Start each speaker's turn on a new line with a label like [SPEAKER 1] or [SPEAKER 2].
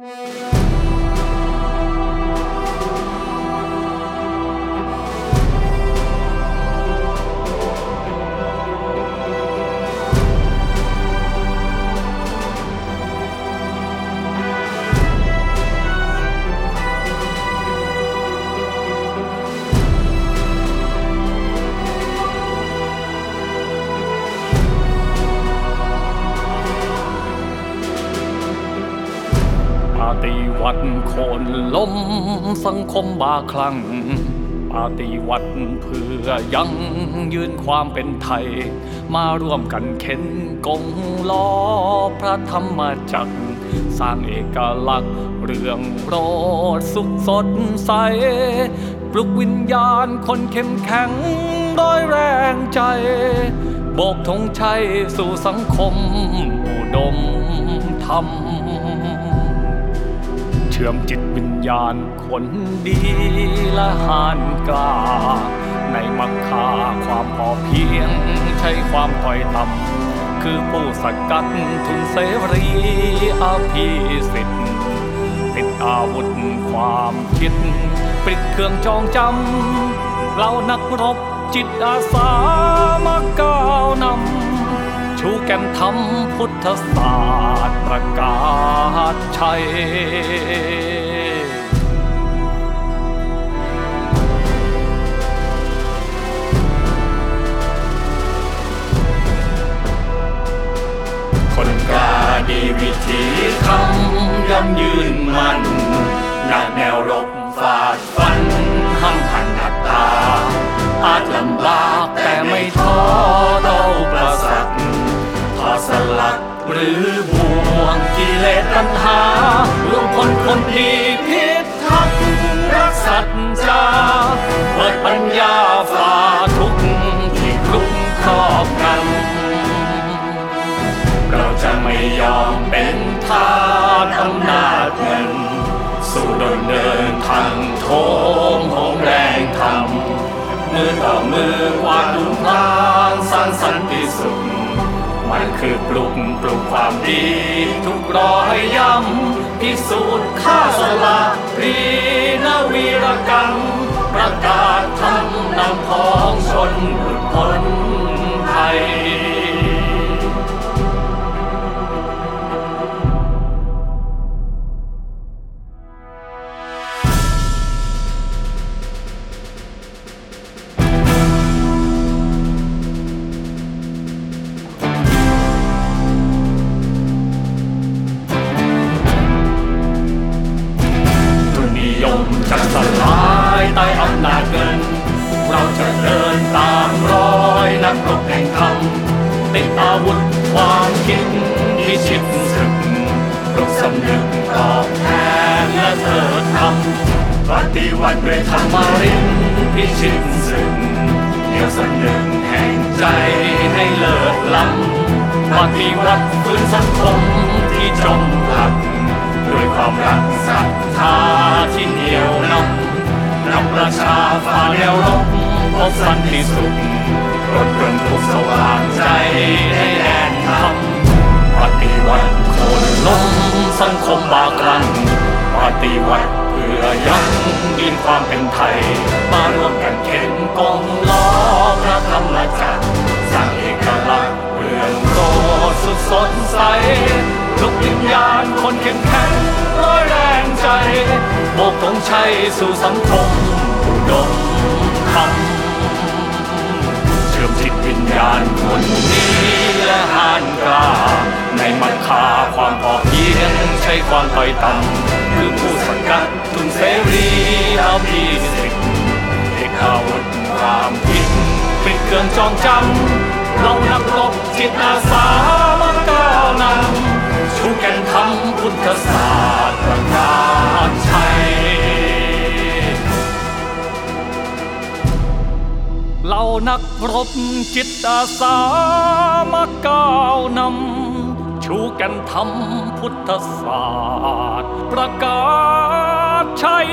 [SPEAKER 1] ป ฏิวัติโคนล้มสังคมบาคลั่งปฏิวัติเพื่อยังยืนความเป็นไทย มาร่วมกันเข็นกงล้อพระธรรมจักร สร้างเอกลักษณ์เรื่องโปรดสุขสดใส ปลุกวิญญาณคนเข้มแข็งร้อยแรงใจโบกธงชัยสู่สังคมอุดมธรรม ชื่อมจิตวิญญาณคนดีและหานกล้า ในมักคาความพอเพียง ใช้ความถอยต่ำคือผู้สกัดทุนเสรีอภิสิทธิ์ติดอาวุธความคิด ปิดเครื่องจองจำเรานักรบจิตอาสามาก้าวนำ ชูแก่นทำพุทธศาสตร์ประกาศชัย คนกาดีวิธีคำย้ำยืนมันนักแนวรบฝาดฟันห้ำพันหักตาอาจลำบาก มือต่อมือกวาดดุมพลางสร้างสันติสุข มันคือปลุกปลุกความดี ทุกรอยย้ำพิสูจน์ค่าสละพรีนวีรกรรม ประกาศทำนำของชนหลุดพ้น จะสลายใต้อำนาจเงิน เราจะเดินตามรอยนักรบแห่งธรรมติดอาวุธความคิดพิชิตศึกปลุกสำนึกตอบแทนและเถิดทำปฏิวัติด้วยธรรมรินพิชิตศึกเดียวสำนึกแห่งใจให้เลิศล้ำปฏิวัติฟื้นสังคมที่จมหลักด้วยความรักศรัทธาาฝ่าแนวรบพบสันติสุขรถยนต์ทุกสว่างใจให้แน่นทำปฏิวัติคนล้มสังคมบากลังปฏิวัติเพื่อยังดินความเป็นไทย มาร่วมกันเข็นกองล้อพระธรรมจักรสร้างเอกลักษณ์เรืองโรจน์สุดสดใสทุกวิญญาณคนเข้มแข็งร้อยแรงใจโบกธงชัยสู่สังคม ดมธรรมเชื่อมจิตวิญญาณคนนี้และหานกล้าในมัคคาความพอเพียงใช้ความต่อยต่ำคือผู้สกัดทุนเสรีเอาพีสิทธิ์เอกอาวุธความคิดปิดเครื่องจองจำเรานักรบจิตอาสามาก้าวนำชูแก่นทำพุทธศา นักรบจิตอาสามาก้าวนำ ชูแกันทำพุทธศาสตร์ประกาศชัย